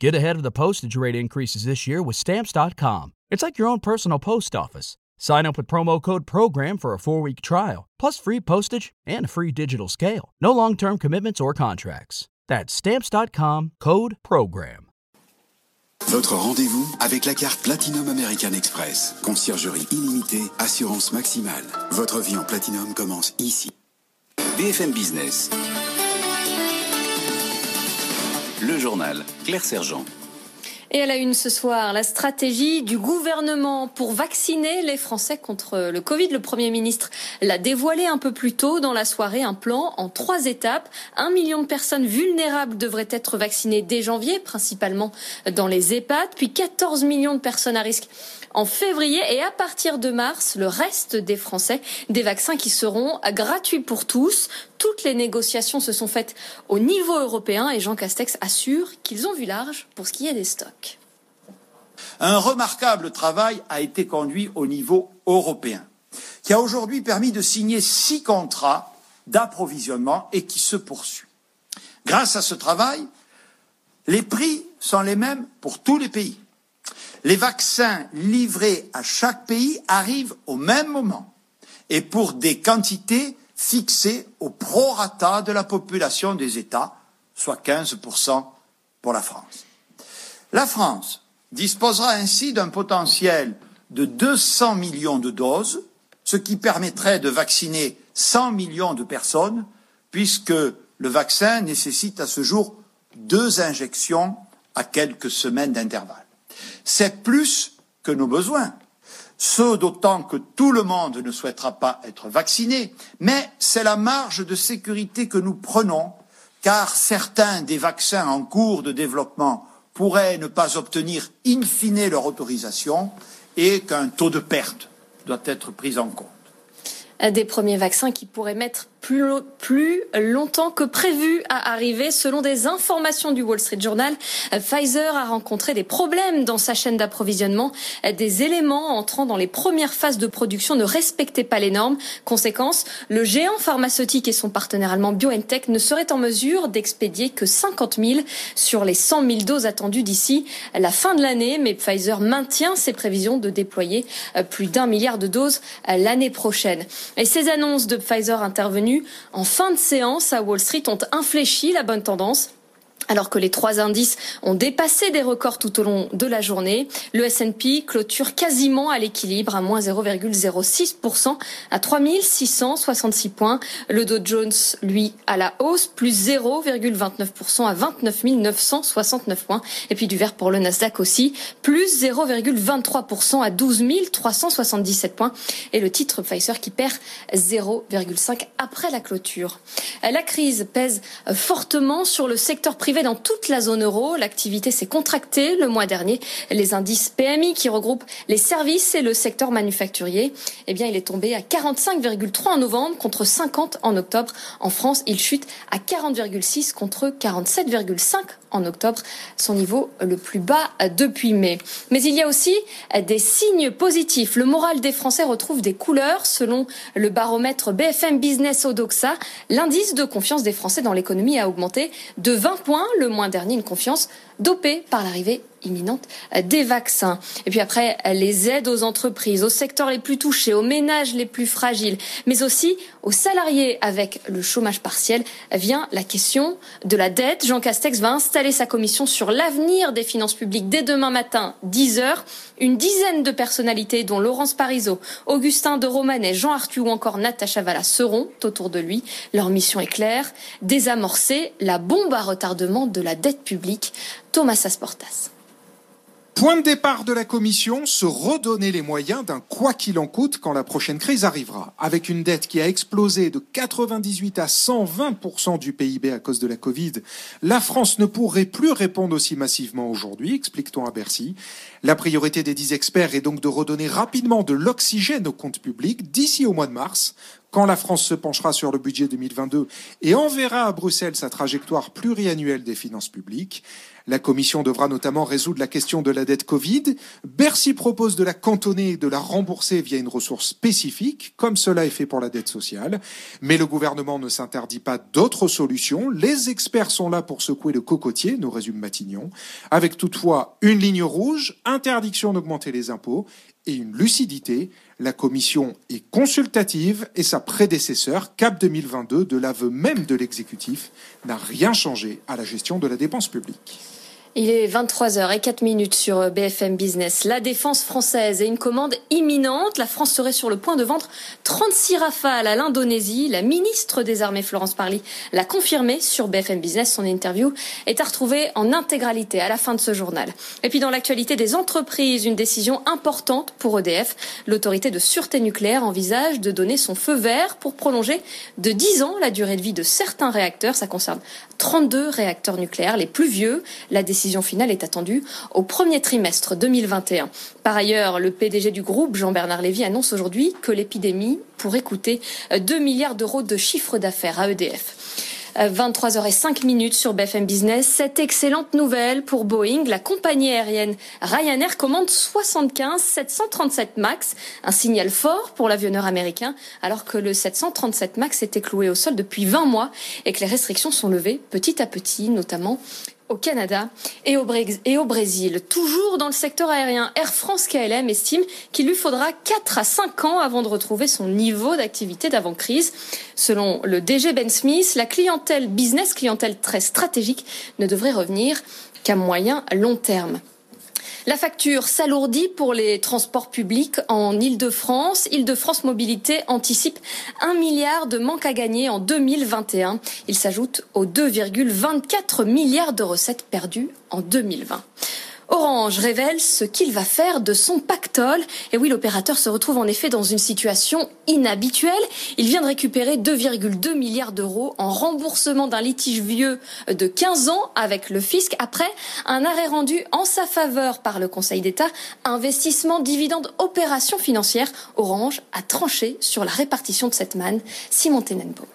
Get ahead of the postage rate increases this year with Stamps.com. It's like your own personal post office. Sign up with promo code PROGRAM for a four week trial, plus free postage and a free digital scale. No long term commitments or contracts. That's Stamps.com code PROGRAM. Votre rendez-vous avec la carte Platinum American Express. Conciergerie illimitée, assurance maximale. Votre vie en Platinum commence ici. BFM Business. Le journal Claire Sergent. Et à la une ce soir, la stratégie du gouvernement pour vacciner les Français contre le Covid. Le Premier ministre l'a dévoilé un peu plus tôt dans la soirée, un plan en trois étapes. Un million de personnes vulnérables devraient être vaccinées dès janvier, principalement dans les EHPAD, puis 14 millions de personnes à risque en février et à partir de mars, le reste des Français, des vaccins qui seront gratuits pour tous. Toutes les négociations se sont faites au niveau européen et Jean Castex assure qu'ils ont vu large pour ce qui est des stocks. Un remarquable travail a été conduit au niveau européen, qui a aujourd'hui permis de signer six contrats d'approvisionnement et qui se poursuit. Grâce à ce travail, les prix sont les mêmes pour tous les pays. Les vaccins livrés à chaque pays arrivent au même moment et pour des quantités fixées au prorata de la population des États, soit 15% pour la France. La France disposera ainsi d'un potentiel de 200 millions de doses, ce qui permettrait de vacciner 100 millions de personnes, puisque le vaccin nécessite à ce jour deux injections à quelques semaines d'intervalle. C'est plus que nos besoins. Ce d'autant que tout le monde ne souhaitera pas être vacciné, mais c'est la marge de sécurité que nous prenons, car certains des vaccins en cours de développement pourraient ne pas obtenir in fine leur autorisation et qu'un taux de perte doit être pris en compte. Des premiers vaccins qui pourraient mettre plus, longtemps que prévu à arriver. Selon des informations du Wall Street Journal, Pfizer a rencontré des problèmes dans sa chaîne d'approvisionnement. Des éléments entrant dans les premières phases de production ne respectaient pas les normes. Conséquence, le géant pharmaceutique et son partenaire allemand BioNTech ne seraient en mesure d'expédier que 50 000 sur les 100 000 doses attendues d'ici la fin de l'année. Mais Pfizer maintient ses prévisions de déployer plus d'un milliard de doses l'année prochaine. Et ces annonces de Pfizer intervenues en fin de séance à Wall Street ont infléchi la bonne tendance. Alors que les trois indices ont dépassé des records tout au long de la journée, le S&P clôture quasiment à l'équilibre à moins 0,06% à 3666 points. Le Dow Jones, lui, à la hausse, plus 0,29% à 29 969 points. Et puis du vert pour le Nasdaq aussi, plus 0,23% à 12 377 points. Et le titre Pfizer qui perd 0,5 après la clôture. La crise pèse fortement sur le secteur privé dans toute la zone euro. L'activité s'est contractée le mois dernier. Les indices PMI qui regroupent les services et le secteur manufacturier, eh bien, il est tombé à 45,3 en novembre contre 50 en octobre. En France, il chute à 40,6 contre 47,5 en octobre, son niveau le plus bas depuis mai. Mais il y a aussi des signes positifs. Le moral des Français retrouve des couleurs selon le baromètre BFM Business Odoxa. L'indice de confiance des Français dans l'économie a augmenté de 20 points le mois dernier, une confiance dopée par l'arrivée imminente des vaccins. Et puis après, les aides aux entreprises, aux secteurs les plus touchés, aux ménages les plus fragiles, mais aussi aux salariés avec le chômage partiel, vient la question de la dette. Jean Castex va installer sa commission sur l'avenir des finances publiques dès demain matin, 10 heures. Une dizaine de personnalités, dont Laurence Parisot, Augustin de Romanet, Jean Arthur ou encore Natacha Valla seront autour de lui. Leur mission est claire, désamorcer la bombe à retardement de la dette publique. Thomas Asportas. Point de départ de la Commission, se redonner les moyens d'un quoi qu'il en coûte quand la prochaine crise arrivera. Avec une dette qui a explosé de 98 à 120% du PIB à cause de la Covid, la France ne pourrait plus répondre aussi massivement aujourd'hui, explique-t-on à Bercy. La priorité des dix experts est donc de redonner rapidement de l'oxygène aux comptes publics d'ici au mois de mars, quand la France se penchera sur le budget 2022 et enverra à Bruxelles sa trajectoire pluriannuelle des finances publiques. La commission devra notamment résoudre la question de la dette Covid. Bercy propose de la cantonner et de la rembourser via une ressource spécifique, comme cela est fait pour la dette sociale. Mais le gouvernement ne s'interdit pas d'autres solutions. Les experts sont là pour secouer le cocotier, nous résume Matignon, avec toutefois une ligne rouge, interdiction d'augmenter les impôts et une lucidité. La commission est consultative et sa prédécesseur, CAP 2022, de l'aveu même de l'exécutif, n'a rien changé à la gestion de la dépense publique. Il est 23h04 minutes sur euh, BFM Business. La défense française est une commande imminente. La France serait sur le point de vendre 36 rafales à l'Indonésie. La ministre des Armées, Florence Parly, l'a confirmé sur BFM Business. Son interview est à retrouver en intégralité à la fin de ce journal. Et puis dans l'actualité des entreprises, une décision importante pour EDF. L'autorité de sûreté nucléaire envisage de donner son feu vert pour prolonger de 10 ans la durée de vie de certains réacteurs. Ça concerne 32 réacteurs nucléaires, les plus vieux. La décision décision finale est attendue au premier trimestre 2021. Par ailleurs, le PDG du groupe, Jean-Bernard Lévy, annonce aujourd'hui que l'épidémie pourrait coûter 2 milliards d'euros de chiffre d'affaires à EDF. 23h05 minutes sur BFM Business. Cette excellente nouvelle pour Boeing, la compagnie aérienne Ryanair commande 75 737 MAX, un signal fort pour l'avionneur américain, alors que le 737 MAX était cloué au sol depuis 20 mois et que les restrictions sont levées petit à petit, notamment au Canada et au, Brésil. Toujours dans le secteur aérien, Air France KLM estime qu'il lui faudra 4 à 5 ans avant de retrouver son niveau d'activité d'avant-crise. Selon le DG Ben Smith, la clientèle business, clientèle très stratégique, ne devrait revenir qu'à moyen long terme. La facture s'alourdit pour les transports publics en Ile-de-France. Ile-de-France Mobilité anticipe un milliard de manque à gagner en 2021. Il s'ajoute aux 2,24 milliards de recettes perdues en 2020. Orange révèle ce qu'il va faire de son pactole. Et oui, l'opérateur se retrouve en effet dans une situation inhabituelle. Il vient de récupérer 2,2 milliards d'euros en remboursement d'un litige vieux de 15 ans avec le fisc après un arrêt rendu en sa faveur par le Conseil d'État. Investissement, dividende, opération financière. Orange a tranché sur la répartition de cette manne. Simon Tenenbaum.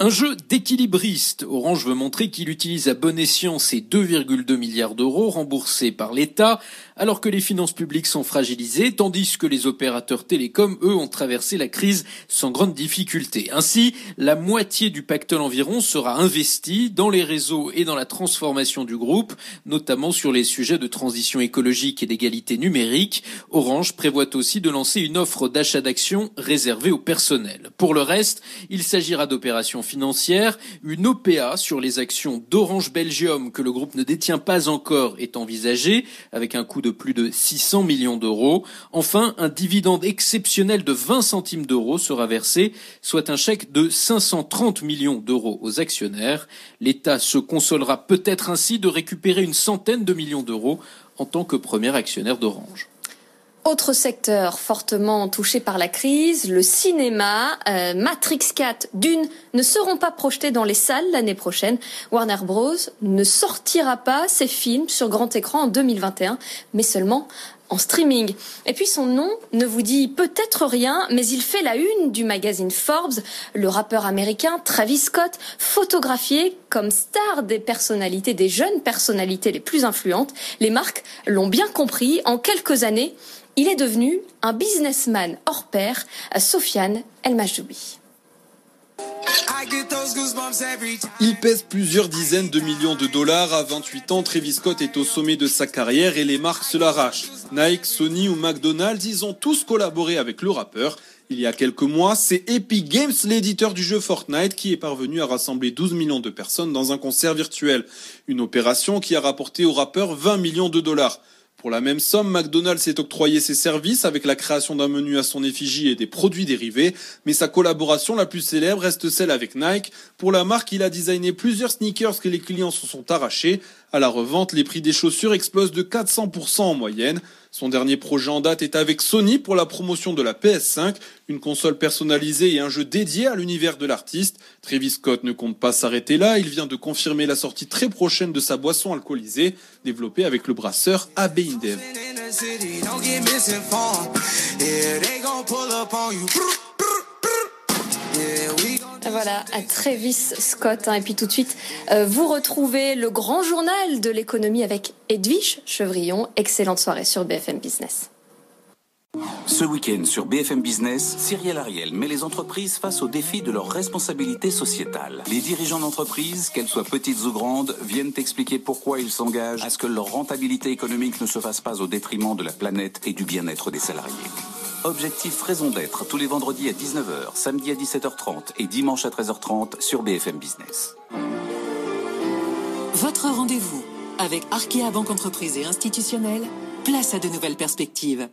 Un jeu d'équilibriste. Orange veut montrer qu'il utilise à bon escient ses 2,2 milliards d'euros remboursés par l'État, alors que les finances publiques sont fragilisées, tandis que les opérateurs télécoms, eux, ont traversé la crise sans grande difficulté. Ainsi, la moitié du pactole environ sera investie dans les réseaux et dans la transformation du groupe, notamment sur les sujets de transition écologique et d'égalité numérique. Orange prévoit aussi de lancer une offre d'achat d'actions réservée au personnel. Pour le reste, il s'agira d'opérations financière, une OPA sur les actions d'Orange Belgium que le groupe ne détient pas encore est envisagée, avec un coût de plus de 600 millions d'euros. Enfin, un dividende exceptionnel de 20 centimes d'euros sera versé, soit un chèque de 530 millions d'euros aux actionnaires. L'État se consolera peut-être ainsi de récupérer une centaine de millions d'euros en tant que premier actionnaire d'Orange. Autre secteur fortement touché par la crise, le cinéma. Euh, Matrix 4, Dune ne seront pas projetés dans les salles l'année prochaine. Warner Bros. ne sortira pas ses films sur grand écran en 2021, mais seulement en streaming. Et puis son nom ne vous dit peut-être rien, mais il fait la une du magazine Forbes. Le rappeur américain Travis Scott, photographié comme star des personnalités, des jeunes personnalités les plus influentes. Les marques l'ont bien compris. En quelques années, il est devenu un businessman hors pair, Sofiane El Majoubi. Il pèse plusieurs dizaines de millions de dollars. À 28 ans, Travis Scott est au sommet de sa carrière et les marques se l'arrachent. Nike, Sony ou McDonald's, ils ont tous collaboré avec le rappeur. Il y a quelques mois, c'est Epic Games, l'éditeur du jeu Fortnite, qui est parvenu à rassembler 12 millions de personnes dans un concert virtuel. Une opération qui a rapporté au rappeur 20 millions de dollars. Pour la même somme, McDonald's s'est octroyé ses services avec la création d'un menu à son effigie et des produits dérivés, mais sa collaboration la plus célèbre reste celle avec Nike. Pour la marque, il a designé plusieurs sneakers que les clients se sont arrachés. À la revente, les prix des chaussures explosent de 400% en moyenne. Son dernier projet en date est avec Sony pour la promotion de la PS5, une console personnalisée et un jeu dédié à l'univers de l'artiste. Travis Scott ne compte pas s'arrêter là, il vient de confirmer la sortie très prochaine de sa boisson alcoolisée, développée avec le brasseur AB InBev. Voilà, à Travis Scott. Hein. Et puis tout de suite, euh, vous retrouvez le grand journal de l'économie avec Edwige Chevrillon. Excellente soirée sur BFM Business. Ce week-end sur BFM Business, Cyril Ariel met les entreprises face au défi de leurs responsabilités sociétales. Les dirigeants d'entreprises, qu'elles soient petites ou grandes, viennent expliquer pourquoi ils s'engagent à ce que leur rentabilité économique ne se fasse pas au détriment de la planète et du bien-être des salariés. Objectif Raison d'être tous les vendredis à 19h, samedi à 17h30 et dimanche à 13h30 sur BFM Business. Votre rendez-vous avec Arkea Banque Entreprise et Institutionnelle, place à de nouvelles perspectives.